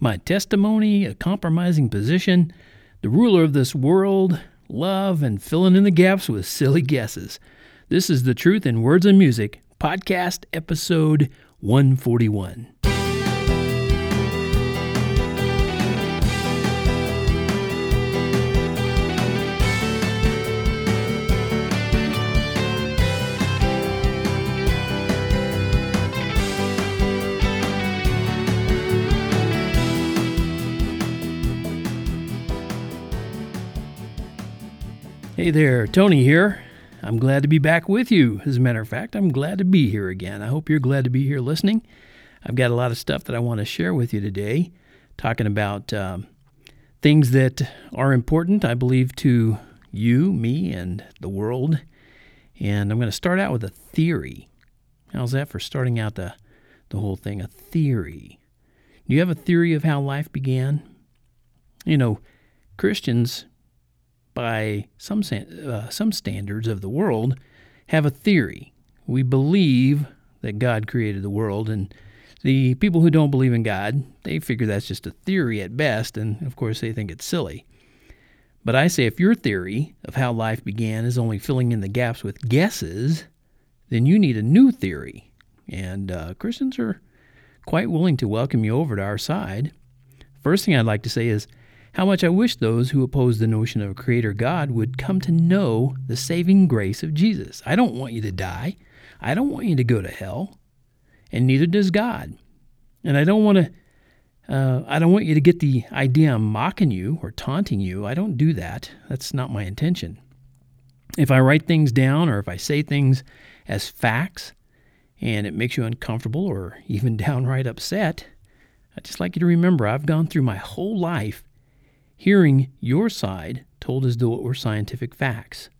my testimony, a compromising position, the ruler of this world, love, and filling in the gaps with silly guesses. This is the Truth in Words and Music, podcast episode 141. Hey there, Tony here. I'm glad to be back with you. As a matter of fact, I'm glad to be here again. I hope you're glad to be here listening. I've got a lot of stuff that I want to share with you today, talking about um, things that are important, I believe, to you, me, and the world. And I'm going to start out with a theory. How's that for starting out the, the whole thing? A theory. Do you have a theory of how life began? You know, Christians by some uh, some standards of the world, have a theory. We believe that God created the world, and the people who don't believe in God, they figure that's just a theory at best, and of course they think it's silly. But I say if your theory of how life began is only filling in the gaps with guesses, then you need a new theory. And uh, Christians are quite willing to welcome you over to our side. First thing I'd like to say is how much I wish those who oppose the notion of a creator God would come to know the saving grace of Jesus. I don't want you to die. I don't want you to go to hell. And neither does God. And I don't want to uh, I don't want you to get the idea I'm mocking you or taunting you. I don't do that. That's not my intention. If I write things down or if I say things as facts and it makes you uncomfortable or even downright upset, I'd just like you to remember I've gone through my whole life hearing your side told as though it were scientific facts.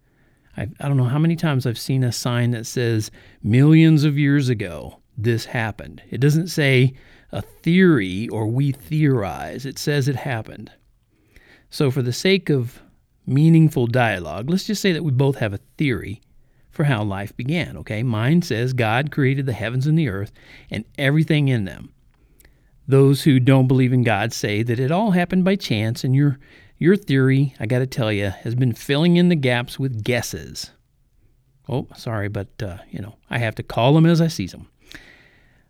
I've, I do not know how many times I've seen a sign that says millions of years ago this happened. It doesn't say a theory or we theorize, it says it happened. So, for the sake of meaningful dialogue, let's just say that we both have a theory for how life began, okay? Mine says God created the heavens and the earth and everything in them. Those who don't believe in God say that it all happened by chance, and your, your theory, I got to tell you, has been filling in the gaps with guesses. Oh, sorry, but, uh, you know, I have to call them as I see them.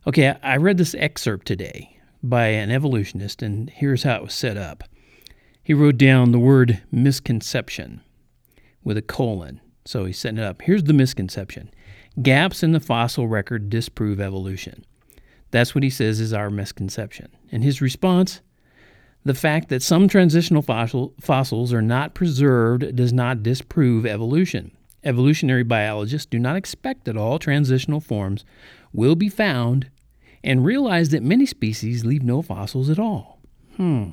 Okay, I read this excerpt today by an evolutionist, and here's how it was set up. He wrote down the word misconception with a colon. So he's setting it up. Here's the misconception gaps in the fossil record disprove evolution. That's what he says is our misconception. And his response the fact that some transitional fossil, fossils are not preserved does not disprove evolution. Evolutionary biologists do not expect that all transitional forms will be found and realize that many species leave no fossils at all. Hmm.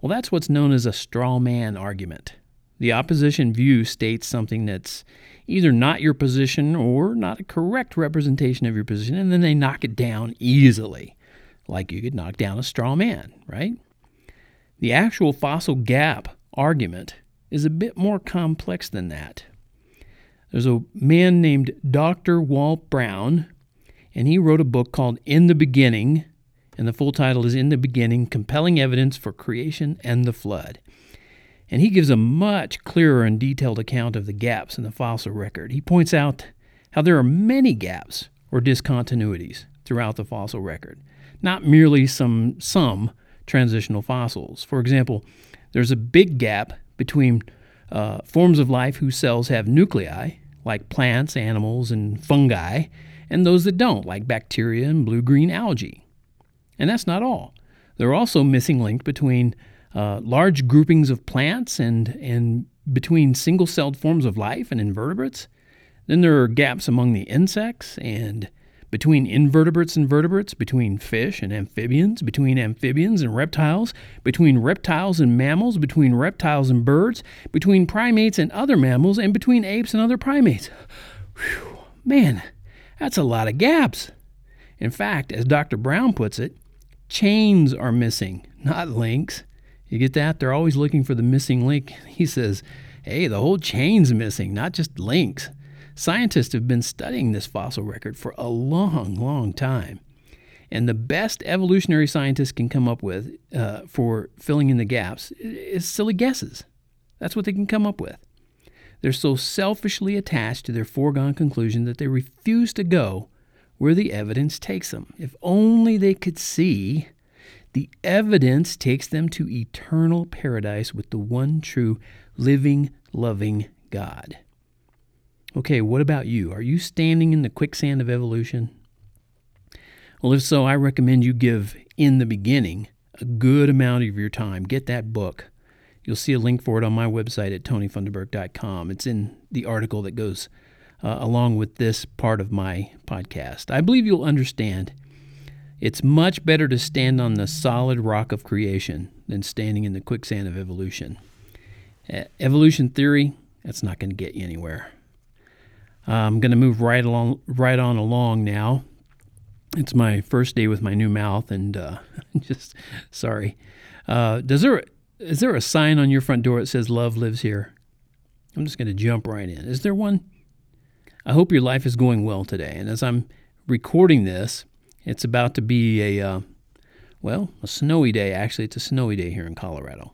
Well, that's what's known as a straw man argument. The opposition view states something that's either not your position or not a correct representation of your position, and then they knock it down easily, like you could knock down a straw man, right? The actual fossil gap argument is a bit more complex than that. There's a man named Dr. Walt Brown, and he wrote a book called In the Beginning, and the full title is In the Beginning Compelling Evidence for Creation and the Flood and he gives a much clearer and detailed account of the gaps in the fossil record. He points out how there are many gaps or discontinuities throughout the fossil record, not merely some some transitional fossils. For example, there's a big gap between uh, forms of life whose cells have nuclei, like plants, animals, and fungi, and those that don't, like bacteria and blue green algae. And that's not all. There are also missing links between uh, large groupings of plants and, and between single celled forms of life and invertebrates. Then there are gaps among the insects and between invertebrates and vertebrates, between fish and amphibians, between amphibians and reptiles, between reptiles and mammals, between reptiles and birds, between primates and other mammals, and between apes and other primates. Whew, man, that's a lot of gaps. In fact, as Dr. Brown puts it, chains are missing, not links. You get that? They're always looking for the missing link. He says, hey, the whole chain's missing, not just links. Scientists have been studying this fossil record for a long, long time. And the best evolutionary scientists can come up with uh, for filling in the gaps is silly guesses. That's what they can come up with. They're so selfishly attached to their foregone conclusion that they refuse to go where the evidence takes them. If only they could see the evidence takes them to eternal paradise with the one true, living, loving God. Okay, what about you? Are you standing in the quicksand of evolution? Well, if so, I recommend you give In the Beginning a good amount of your time. Get that book. You'll see a link for it on my website at tonyfunderburk.com. It's in the article that goes uh, along with this part of my podcast. I believe you'll understand it's much better to stand on the solid rock of creation than standing in the quicksand of evolution. Evolution theory, that's not going to get you anywhere. I'm going to move right along, right on along now. It's my first day with my new mouth, and uh, just sorry. Uh, does there is there a sign on your front door that says "Love lives here"? I'm just going to jump right in. Is there one? I hope your life is going well today. And as I'm recording this, it's about to be a, uh, well, a snowy day. Actually, it's a snowy day here in Colorado.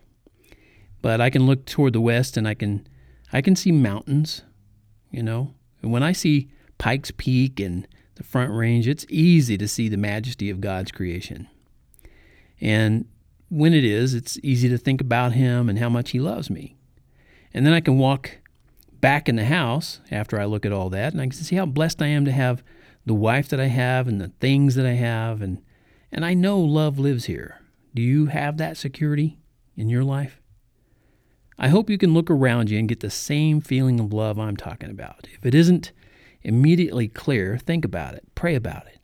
But I can look toward the west and I can, I can see mountains, you know. And when I see Pikes Peak and the Front Range, it's easy to see the majesty of God's creation. And when it is, it's easy to think about Him and how much He loves me. And then I can walk back in the house after I look at all that and I can see how blessed I am to have the wife that I have and the things that I have and and I know love lives here. Do you have that security in your life? I hope you can look around you and get the same feeling of love I'm talking about. If it isn't immediately clear, think about it, pray about it.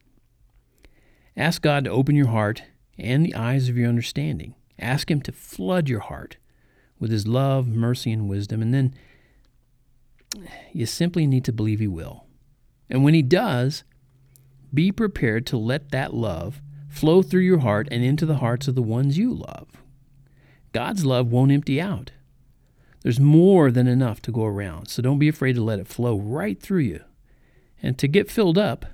Ask God to open your heart and the eyes of your understanding. Ask Him to flood your heart with His love, mercy, and wisdom, and then you simply need to believe He will. And when He does, be prepared to let that love flow through your heart and into the hearts of the ones you love. God's love won't empty out. There's more than enough to go around, so don't be afraid to let it flow right through you. And to get filled up,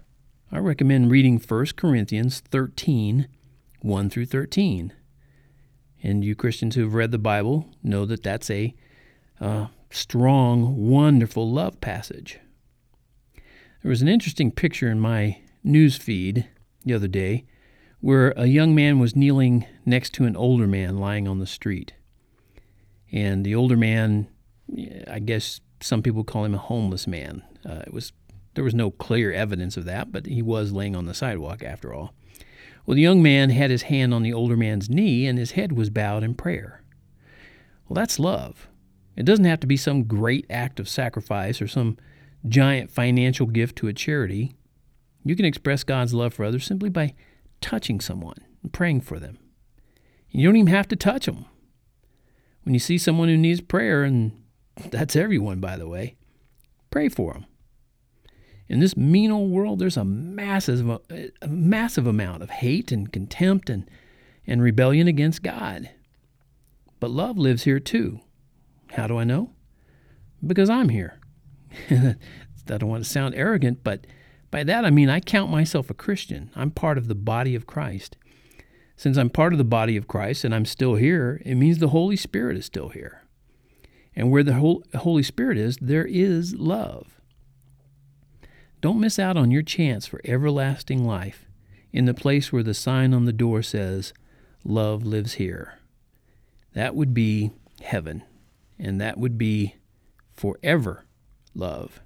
I recommend reading 1 Corinthians 13 1 through 13. And you Christians who have read the Bible know that that's a uh, strong, wonderful love passage. There was an interesting picture in my news feed the other day where a young man was kneeling next to an older man lying on the street. And the older man, I guess some people call him a homeless man. Uh, it was there was no clear evidence of that, but he was laying on the sidewalk after all. Well, the young man had his hand on the older man's knee and his head was bowed in prayer. Well, that's love. It doesn't have to be some great act of sacrifice or some giant financial gift to a charity. You can express God's love for others simply by touching someone and praying for them. You don't even have to touch them. When you see someone who needs prayer, and that's everyone, by the way, pray for them. In this mean old world, there's a massive, uh, a massive amount of hate and contempt and, and rebellion against God. But love lives here too. How do I know? Because I'm here. I don't want to sound arrogant, but by that I mean I count myself a Christian. I'm part of the body of Christ. Since I'm part of the body of Christ and I'm still here, it means the Holy Spirit is still here. And where the Holy Spirit is, there is love. Don't miss out on your chance for everlasting life in the place where the sign on the door says, Love lives here. That would be heaven, and that would be forever love.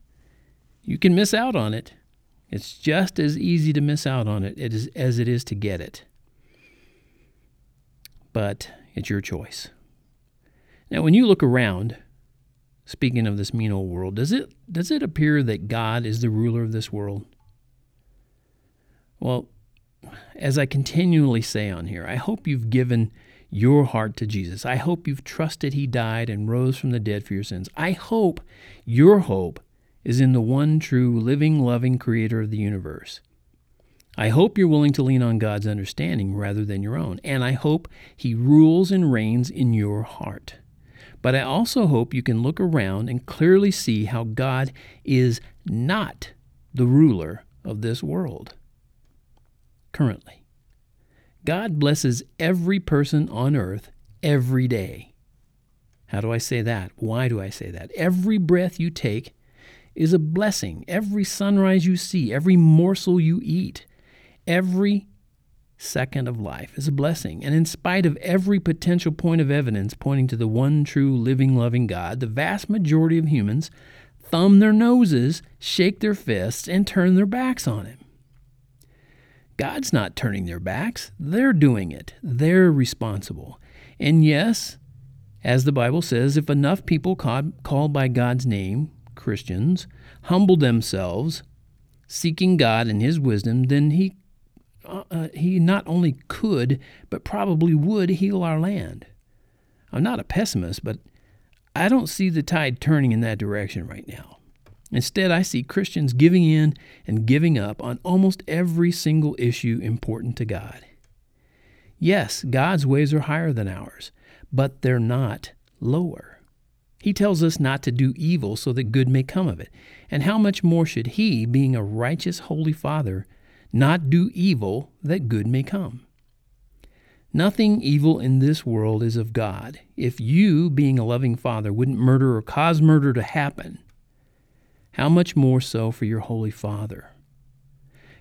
You can miss out on it. It's just as easy to miss out on it as it is to get it. But it's your choice. Now, when you look around, Speaking of this mean old world, does it does it appear that God is the ruler of this world? Well, as I continually say on here, I hope you've given your heart to Jesus. I hope you've trusted he died and rose from the dead for your sins. I hope your hope is in the one true living loving creator of the universe. I hope you're willing to lean on God's understanding rather than your own, and I hope he rules and reigns in your heart. But I also hope you can look around and clearly see how God is not the ruler of this world currently. God blesses every person on earth every day. How do I say that? Why do I say that? Every breath you take is a blessing. Every sunrise you see, every morsel you eat, every second of life is a blessing. And in spite of every potential point of evidence pointing to the one true living, loving God, the vast majority of humans thumb their noses, shake their fists, and turn their backs on Him. God's not turning their backs, they're doing it. They're responsible. And yes, as the Bible says, if enough people called by God's name, Christians, humble themselves, seeking God and His wisdom, then He uh, uh, he not only could, but probably would heal our land. I'm not a pessimist, but I don't see the tide turning in that direction right now. Instead, I see Christians giving in and giving up on almost every single issue important to God. Yes, God's ways are higher than ours, but they're not lower. He tells us not to do evil so that good may come of it. And how much more should He, being a righteous, holy Father, not do evil that good may come. Nothing evil in this world is of God. If you, being a loving Father, wouldn't murder or cause murder to happen, how much more so for your Holy Father?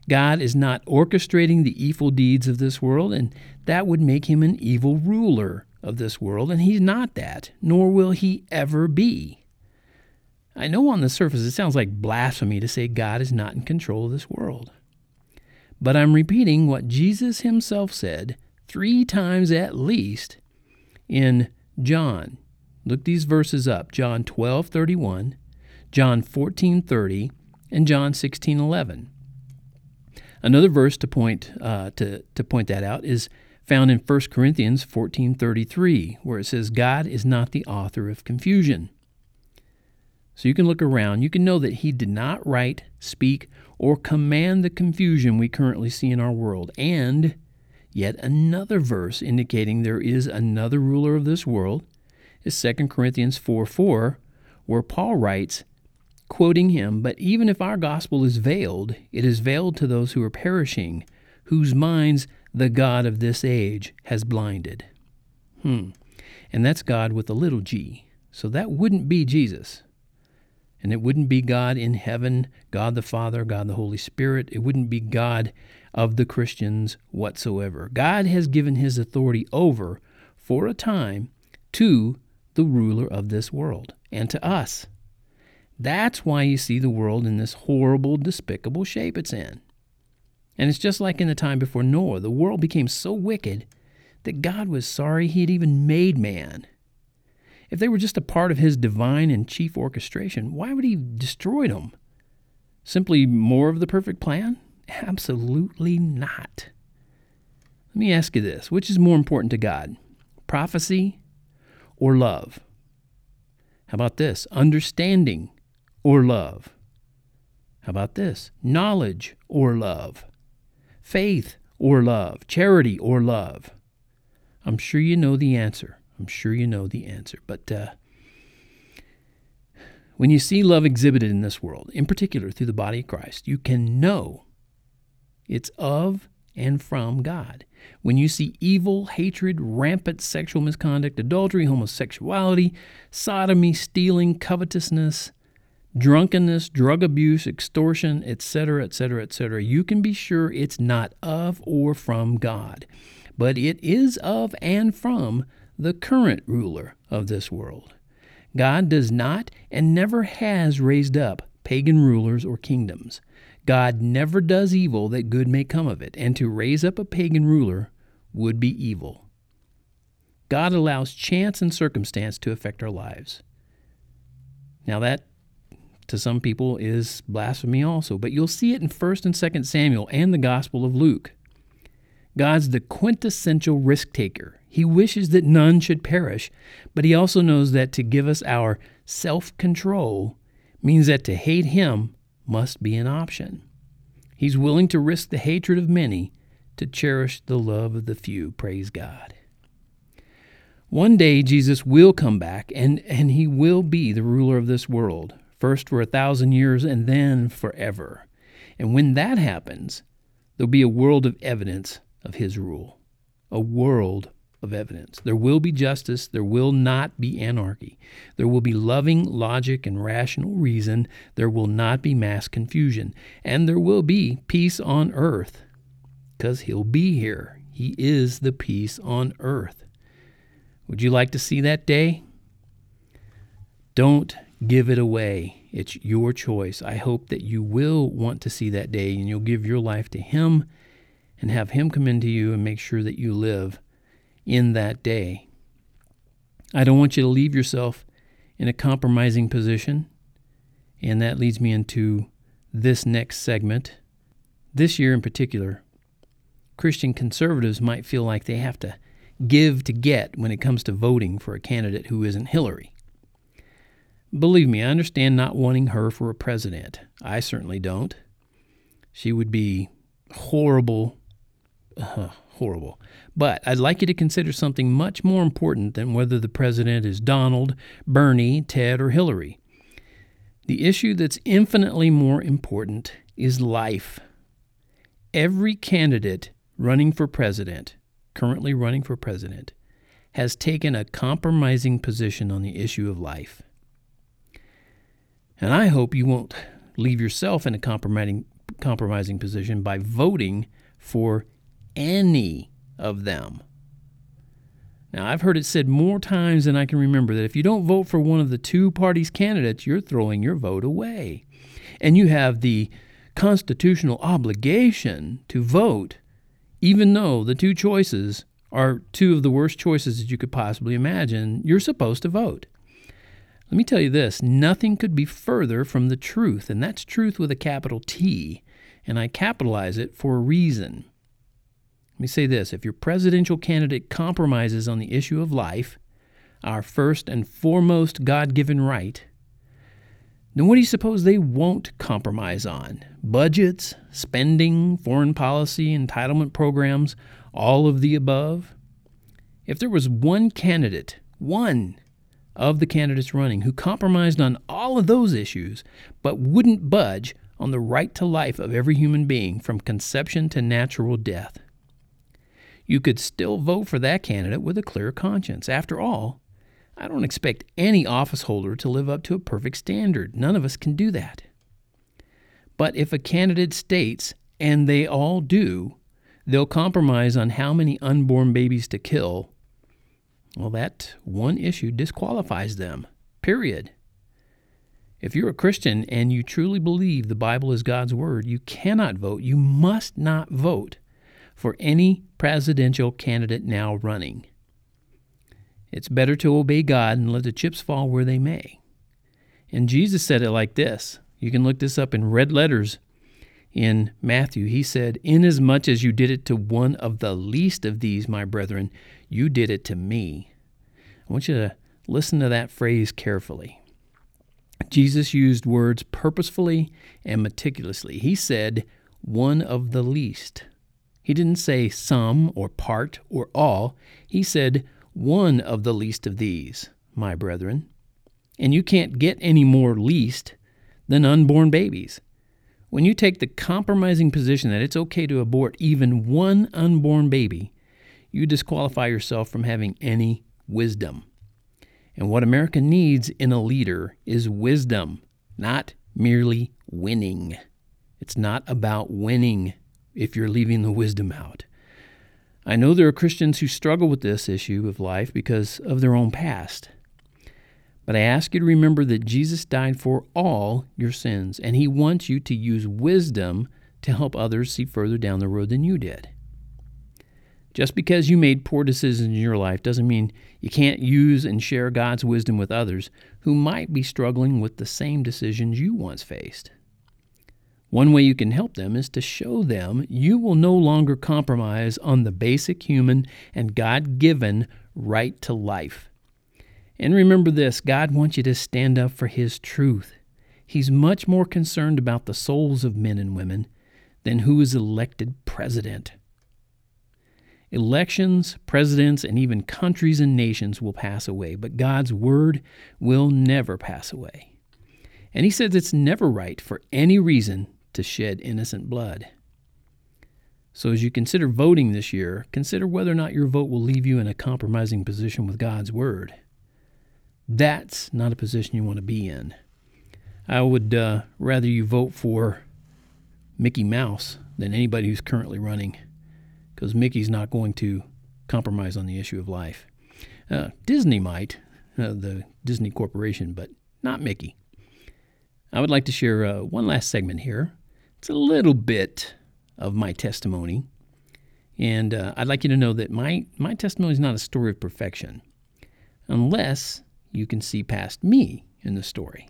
God is not orchestrating the evil deeds of this world, and that would make him an evil ruler of this world, and he's not that, nor will he ever be. I know on the surface it sounds like blasphemy to say God is not in control of this world. But I'm repeating what Jesus himself said three times at least in John. Look these verses up John 12 31, John 14 30, and John 16 11. Another verse to point, uh, to, to point that out is found in 1 Corinthians 14:33 where it says, God is not the author of confusion. So you can look around. You can know that he did not write, speak, or command the confusion we currently see in our world. And yet another verse indicating there is another ruler of this world is 2 Corinthians 4 4, where Paul writes, quoting him, But even if our gospel is veiled, it is veiled to those who are perishing, whose minds the God of this age has blinded. Hmm. And that's God with a little g. So that wouldn't be Jesus. And it wouldn't be God in heaven, God the Father, God the Holy Spirit. It wouldn't be God of the Christians whatsoever. God has given his authority over for a time to the ruler of this world and to us. That's why you see the world in this horrible, despicable shape it's in. And it's just like in the time before Noah. The world became so wicked that God was sorry he had even made man. If they were just a part of his divine and chief orchestration, why would he destroy them? Simply more of the perfect plan? Absolutely not. Let me ask you this which is more important to God, prophecy or love? How about this? Understanding or love? How about this? Knowledge or love? Faith or love? Charity or love? I'm sure you know the answer. I'm sure you know the answer. But uh, when you see love exhibited in this world, in particular through the body of Christ, you can know it's of and from God. When you see evil, hatred, rampant sexual misconduct, adultery, homosexuality, sodomy, stealing, covetousness, drunkenness, drug abuse, extortion, etc., etc., etc., you can be sure it's not of or from God, but it is of and from the current ruler of this world. God does not and never has raised up pagan rulers or kingdoms. God never does evil that good may come of it, and to raise up a pagan ruler would be evil. God allows chance and circumstance to affect our lives. Now, that to some people is blasphemy also, but you'll see it in 1st and 2nd Samuel and the Gospel of Luke. God's the quintessential risk taker. He wishes that none should perish, but he also knows that to give us our self control means that to hate him must be an option. He's willing to risk the hatred of many to cherish the love of the few. Praise God. One day Jesus will come back and, and he will be the ruler of this world, first for a thousand years and then forever. And when that happens, there'll be a world of evidence of his rule. a world of evidence. There will be justice. There will not be anarchy. There will be loving logic and rational reason. There will not be mass confusion. And there will be peace on earth because He'll be here. He is the peace on earth. Would you like to see that day? Don't give it away. It's your choice. I hope that you will want to see that day and you'll give your life to Him and have Him come into you and make sure that you live in that day. I don't want you to leave yourself in a compromising position. And that leads me into this next segment. This year in particular, Christian conservatives might feel like they have to give to get when it comes to voting for a candidate who isn't Hillary. Believe me, I understand not wanting her for a president. I certainly don't. She would be horrible, uh, horrible. But I'd like you to consider something much more important than whether the president is Donald, Bernie, Ted, or Hillary. The issue that's infinitely more important is life. Every candidate running for president, currently running for president, has taken a compromising position on the issue of life. And I hope you won't leave yourself in a compromising, compromising position by voting for any of them. Now, I've heard it said more times than I can remember that if you don't vote for one of the two parties' candidates, you're throwing your vote away. And you have the constitutional obligation to vote, even though the two choices are two of the worst choices that you could possibly imagine, you're supposed to vote. Let me tell you this nothing could be further from the truth, and that's truth with a capital T, and I capitalize it for a reason. Let me say this if your presidential candidate compromises on the issue of life, our first and foremost God given right, then what do you suppose they won't compromise on? Budgets, spending, foreign policy, entitlement programs, all of the above? If there was one candidate, one of the candidates running, who compromised on all of those issues, but wouldn't budge on the right to life of every human being from conception to natural death, you could still vote for that candidate with a clear conscience. After all, I don't expect any office holder to live up to a perfect standard. None of us can do that. But if a candidate states, and they all do, they'll compromise on how many unborn babies to kill, well, that one issue disqualifies them. Period. If you're a Christian and you truly believe the Bible is God's Word, you cannot vote. You must not vote for any presidential candidate now running. It's better to obey God and let the chips fall where they may. And Jesus said it like this. You can look this up in red letters in Matthew. He said, Inasmuch as you did it to one of the least of these, my brethren, you did it to me. I want you to listen to that phrase carefully. Jesus used words purposefully and meticulously. He said, one of the least. He didn't say some or part or all. He said, one of the least of these, my brethren. And you can't get any more least than unborn babies. When you take the compromising position that it's okay to abort even one unborn baby, you disqualify yourself from having any wisdom. And what America needs in a leader is wisdom, not merely winning. It's not about winning, if you're leaving the wisdom out. I know there are Christians who struggle with this issue of life because of their own past. But I ask you to remember that Jesus died for all your sins, and He wants you to use wisdom to help others see further down the road than you did. Just because you made poor decisions in your life doesn't mean you can't use and share God's wisdom with others who might be struggling with the same decisions you once faced. One way you can help them is to show them you will no longer compromise on the basic human and God given right to life. And remember this God wants you to stand up for His truth. He's much more concerned about the souls of men and women than who is elected president. Elections, presidents, and even countries and nations will pass away, but God's word will never pass away. And He says it's never right for any reason to shed innocent blood. So, as you consider voting this year, consider whether or not your vote will leave you in a compromising position with God's Word. That's not a position you want to be in. I would uh, rather you vote for Mickey Mouse than anybody who's currently running, because Mickey's not going to compromise on the issue of life. Uh, Disney might, uh, the Disney Corporation, but not Mickey. I would like to share uh, one last segment here. It's a little bit of my testimony. And uh, I'd like you to know that my, my testimony is not a story of perfection, unless you can see past me in the story.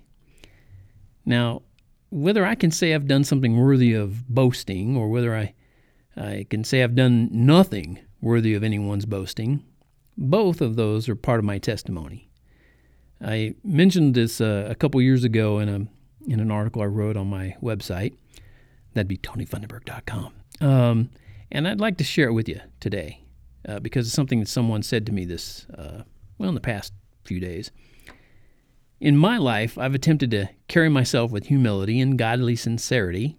Now, whether I can say I've done something worthy of boasting or whether I, I can say I've done nothing worthy of anyone's boasting, both of those are part of my testimony. I mentioned this uh, a couple years ago in a in an article I wrote on my website. That'd be tonyfunderburk.com. Um, and I'd like to share it with you today uh, because it's something that someone said to me this, uh, well, in the past few days. In my life, I've attempted to carry myself with humility and godly sincerity,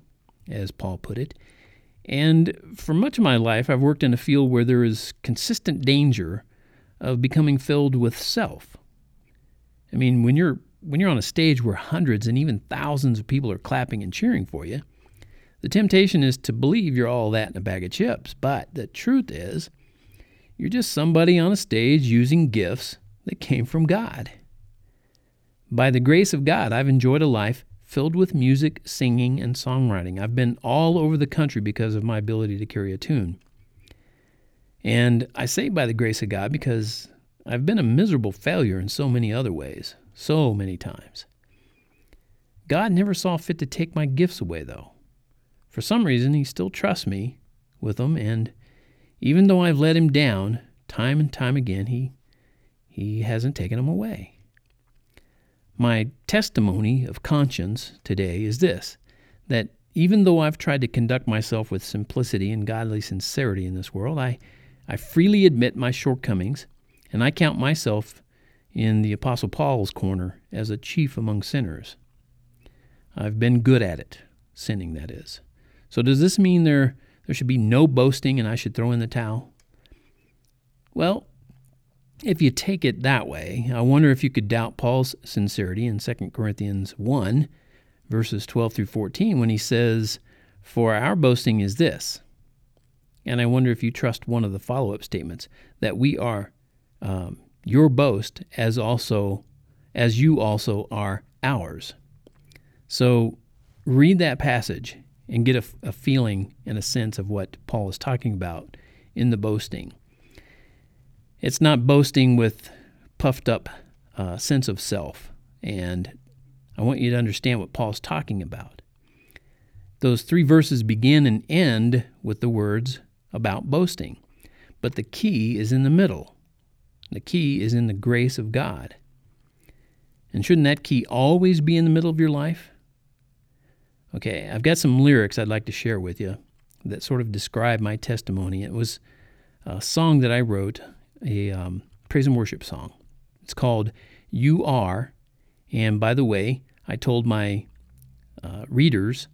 as Paul put it. And for much of my life, I've worked in a field where there is consistent danger of becoming filled with self. I mean, when you're when you're on a stage where hundreds and even thousands of people are clapping and cheering for you, the temptation is to believe you're all that in a bag of chips. But the truth is, you're just somebody on a stage using gifts that came from God. By the grace of God, I've enjoyed a life filled with music, singing, and songwriting. I've been all over the country because of my ability to carry a tune. And I say by the grace of God because I've been a miserable failure in so many other ways, so many times. God never saw fit to take my gifts away, though. For some reason, He still trusts me with them, and even though I've let Him down time and time again, He, he hasn't taken them away. My testimony of conscience today is this that even though I've tried to conduct myself with simplicity and godly sincerity in this world, I, I freely admit my shortcomings, and I count myself in the Apostle Paul's corner as a chief among sinners. I've been good at it, sinning, that is. So, does this mean there, there should be no boasting and I should throw in the towel? Well, if you take it that way, I wonder if you could doubt Paul's sincerity in 2 Corinthians 1, verses 12 through 14, when he says, For our boasting is this. And I wonder if you trust one of the follow up statements that we are um, your boast as also as you also are ours. So read that passage and get a, a feeling and a sense of what Paul is talking about in the boasting. It's not boasting with puffed up uh, sense of self. And I want you to understand what Paul's talking about. Those three verses begin and end with the words about boasting, but the key is in the middle. The key is in the grace of God. And shouldn't that key always be in the middle of your life? Okay, I've got some lyrics I'd like to share with you that sort of describe my testimony. It was a song that I wrote a um, praise and worship song. It's called You Are. And by the way, I told my uh, readers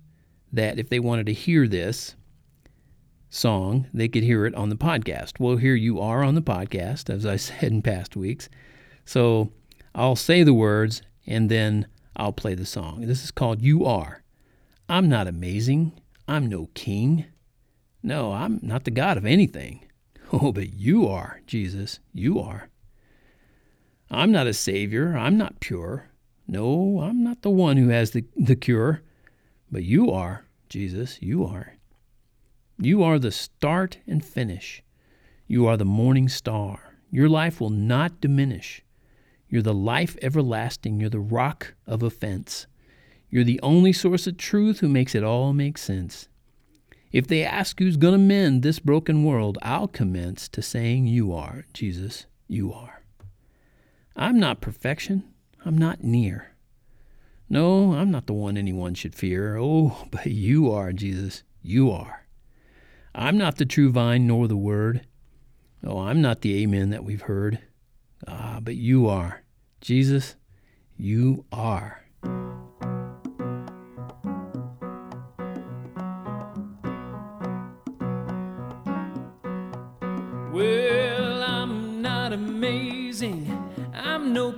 that if they wanted to hear this song, they could hear it on the podcast. Well, here you are on the podcast, as I said in past weeks. So I'll say the words and then I'll play the song. This is called You Are. I'm not amazing. I'm no king. No, I'm not the God of anything. Oh, but you are, Jesus, you are. I'm not a savior. I'm not pure. No, I'm not the one who has the, the cure. But you are, Jesus, you are. You are the start and finish. You are the morning star. Your life will not diminish. You're the life everlasting. You're the rock of offense. You're the only source of truth who makes it all make sense. If they ask who's going to mend this broken world, I'll commence to saying, You are, Jesus, you are. I'm not perfection. I'm not near. No, I'm not the one anyone should fear. Oh, but you are, Jesus, you are. I'm not the true vine nor the word. Oh, I'm not the amen that we've heard. Ah, but you are. Jesus, you are.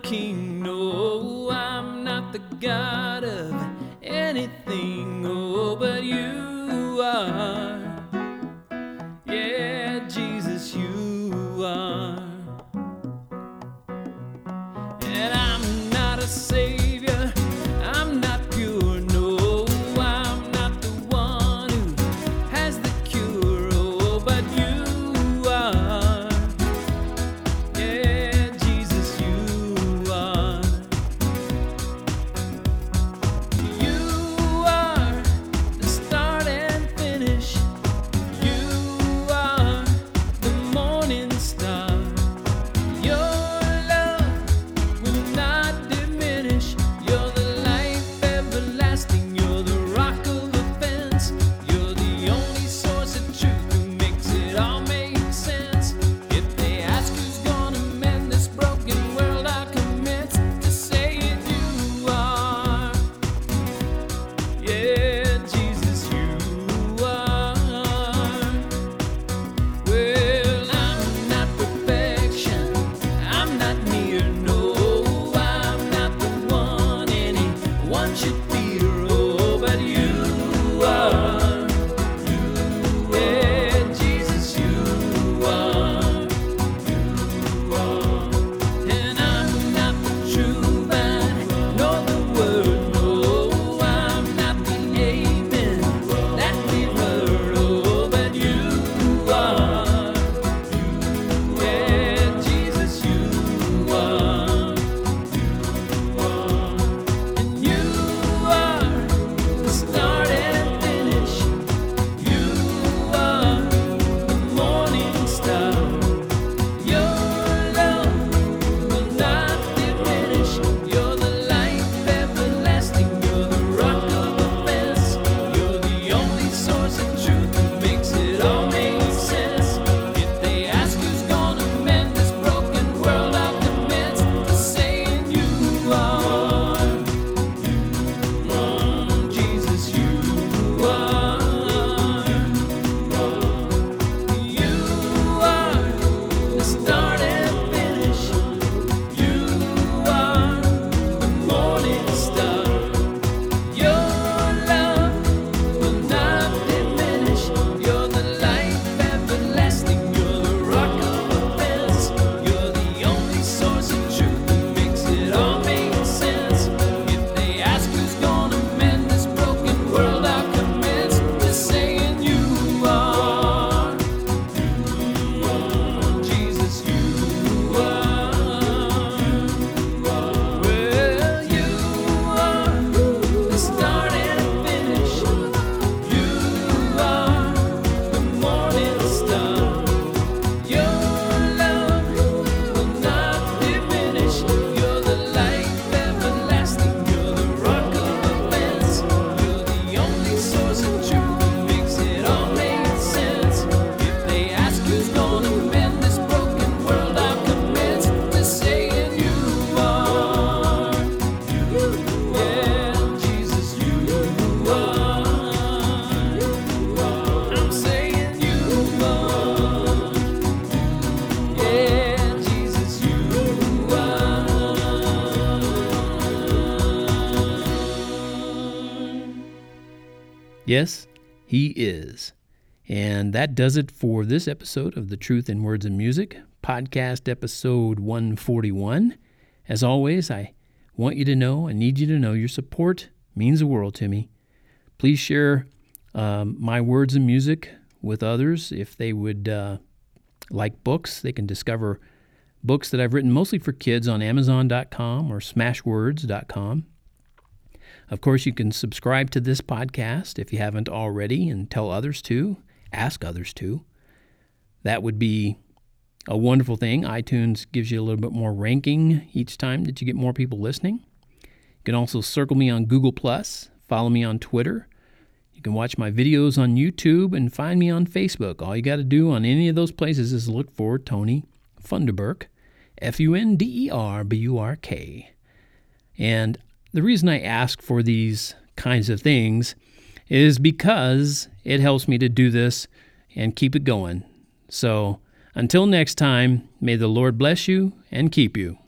King, no, I'm not the God of anything, Yes, he is. And that does it for this episode of the Truth in Words and Music, podcast episode 141. As always, I want you to know, I need you to know your support means the world to me. Please share um, my words and music with others if they would uh, like books. They can discover books that I've written mostly for kids on Amazon.com or Smashwords.com. Of course, you can subscribe to this podcast if you haven't already and tell others to, ask others to. That would be a wonderful thing. iTunes gives you a little bit more ranking each time that you get more people listening. You can also circle me on Google Plus, follow me on Twitter. You can watch my videos on YouTube and find me on Facebook. All you got to do on any of those places is look for Tony Funderburk, F U N D E R B U R K. And the reason I ask for these kinds of things is because it helps me to do this and keep it going. So Until next time, may the Lord bless you and keep you.